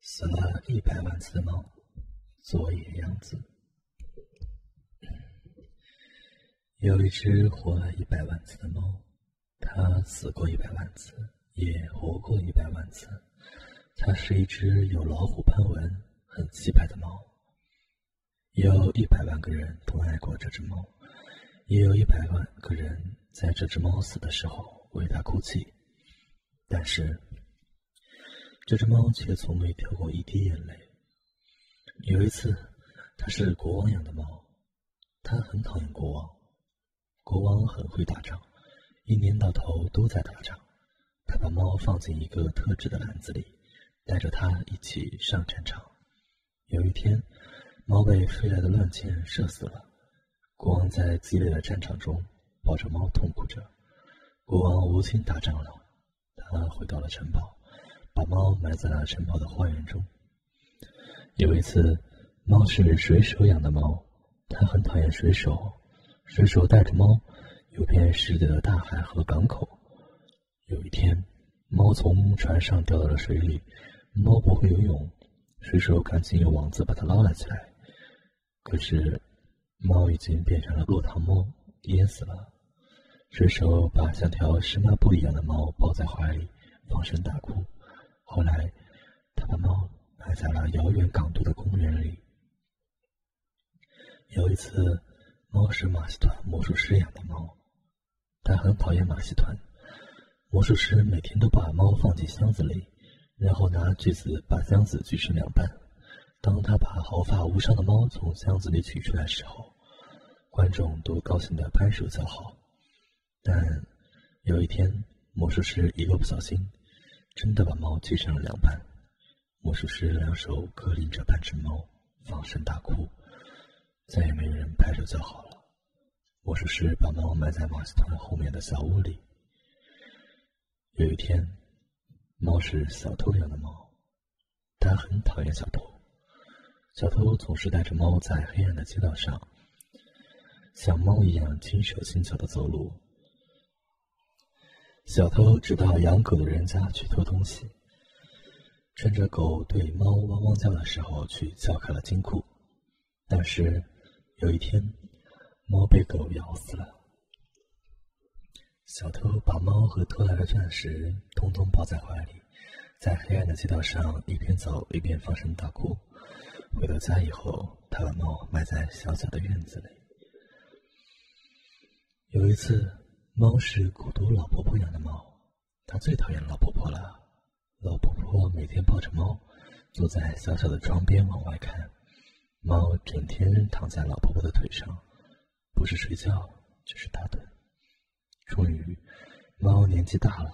死了一百万次的猫，佐野洋子。有一只活了一百万次的猫，它死过一百万次，也活过一百万次。它是一只有老虎斑纹、很气派的猫。有一百万个人都爱过这只猫，也有一百万个人在这只猫死的时候为它哭泣。但是，这只猫却从没掉过一滴眼泪。有一次，它是国王养的猫，它很讨厌国王。国王很会打仗，一年到头都在打仗。他把猫放进一个特制的篮子里，带着它一起上战场。有一天，猫被飞来的乱箭射死了。国王在激烈的战场中抱着猫痛哭着。国王无心打仗了，他回到了城堡。把猫埋在了城堡的花园中。有一次，猫是水手养的猫，它很讨厌水手。水手带着猫游遍世界的大海和港口。有一天，猫从船上掉到了水里，猫不会游泳，水手赶紧用网子把它捞了起来。可是，猫已经变成了落汤猫，淹死了。水手把像条湿抹布一样的猫抱在怀里，放声大哭。后来，他把猫埋在了遥远港都的公园里。有一次，猫是马戏团魔术师养的猫，他很讨厌马戏团。魔术师每天都把猫放进箱子里，然后拿锯子把箱子锯成两半。当他把毫发无伤的猫从箱子里取出来时候，观众都高兴的拍手叫好。但有一天，魔术师一个不小心。真的把猫锯成了两半，魔术师两手各拎着半只猫，放声大哭，再也没有人拍手叫好了。魔术师把猫埋在马戏团后面的小屋里。有一天，猫是小偷养的猫，它很讨厌小偷。小偷总是带着猫在黑暗的街道上，像猫一样轻手轻脚的走路。小偷只到养狗的人家去偷东西，趁着狗对猫汪汪叫的时候去撬开了金库。但是有一天，猫被狗咬死了。小偷把猫和偷来的钻石通通抱在怀里，在黑暗的街道上一边走一边放声大哭。回到家以后，他把猫埋在小小的院子里。有一次。猫是孤独老婆婆养的猫，它最讨厌老婆婆了。老婆婆每天抱着猫，坐在小小的窗边往外看。猫整天躺在老婆婆的腿上，不是睡觉就是打盹。终于，猫年纪大了，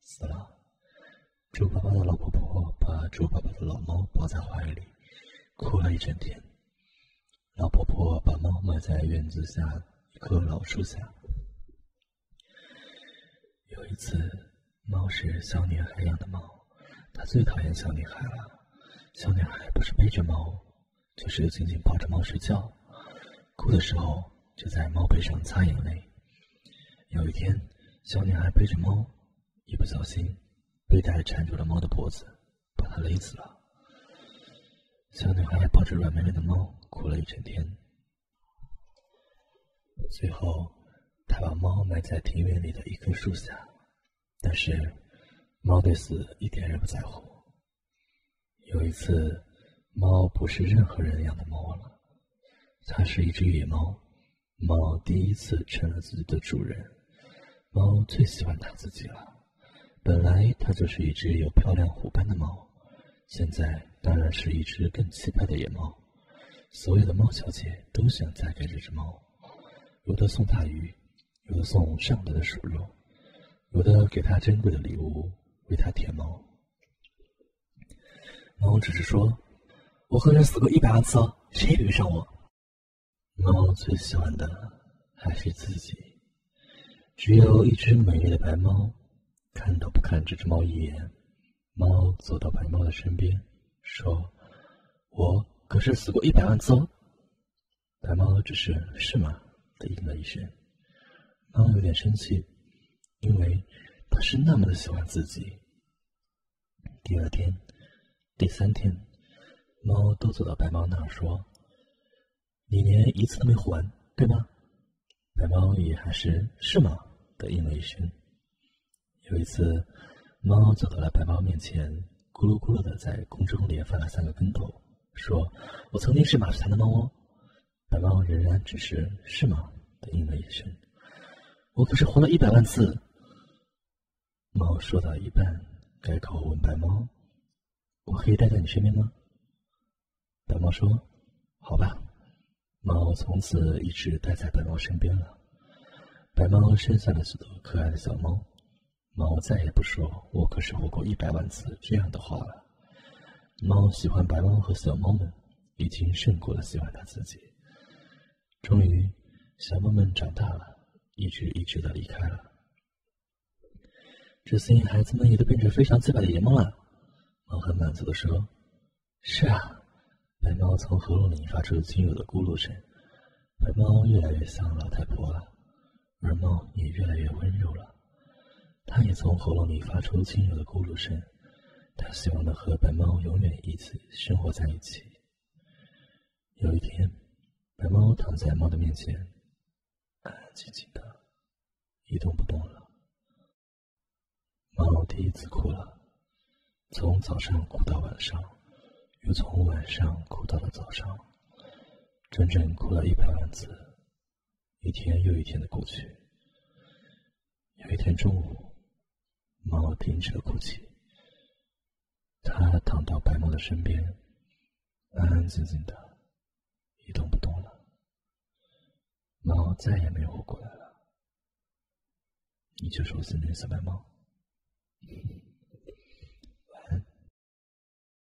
死了。猪爸爸的老婆婆把猪爸爸的老猫抱在怀里，哭了一整天。老婆婆把猫埋在院子下一棵老树下。有一次，猫是小女孩养的猫，它最讨厌小女孩了。小女孩不是背着猫，就是紧紧抱着猫睡觉，哭的时候就在猫背上擦眼泪。有一天，小女孩背着猫，一不小心，背带缠住了猫的脖子，把它勒死了。小女孩抱着软绵绵的猫，哭了一整天。最后。他把猫埋在庭院里的一棵树下，但是猫对死一点也不在乎。有一次，猫不是任何人养的猫了，它是一只野猫。猫第一次成了自己的主人，猫最喜欢它自己了。本来它就是一只有漂亮虎斑的猫，现在当然是一只更气派的野猫。所有的猫小姐都想嫁给这只猫，有的送它鱼。有的送上等的鼠肉，有的给他珍贵的礼物，为他舔毛。猫只是说：“我和人死过一百万次，谁也别上我。”猫最喜欢的还是自己。只有一只美丽的白猫，看都不看这只猫一眼。猫走到白猫的身边，说：“我可是死过一百万次哦。”白猫只是“是吗”的应了一声。猫有点生气，因为它是那么的喜欢自己。第二天，第三天，猫都走到白猫那儿说：“你连一次都没还，对吗？”白猫也还是是吗的应了一声。有一次，猫走到了白猫面前，咕噜咕噜的在空中连翻了三个跟头，说：“我曾经是马戏团的猫哦。”白猫仍然只是是吗的应了一声。我可是活了一百万次。猫说到一半，改口问白猫。我可以待在你身边吗？白猫说：“好吧。”猫从此一直待在白猫身边了。白猫生下了许多可爱的小猫，猫再也不说“我可是活过一百万次”这样的话了。猫喜欢白猫和小猫们，已经胜过了喜欢它自己。终于，小猫们长大了，一只一只的离开了。这些孩子们也都变成非常自白的野猫了。猫很满足地说：“是啊。”白猫从喉咙里发出轻柔的咕噜声。白猫越来越像老太婆了，而猫也越来越温柔了。它也从喉咙里发出轻柔的咕噜声。它希望能和白猫永远一起生活在一起。有一天，白猫躺在猫的面前，安安静静的，一动不动了。猫第一次哭了。从早上哭到晚上，又从晚上哭到了早上，整整哭了一百万次。一天又一天的过去。有一天中午，猫停止了哭泣，它躺到白猫的身边，安安静静的，一动不动了。猫再也没有活过来了。你就是我心里的小白猫。Thank you.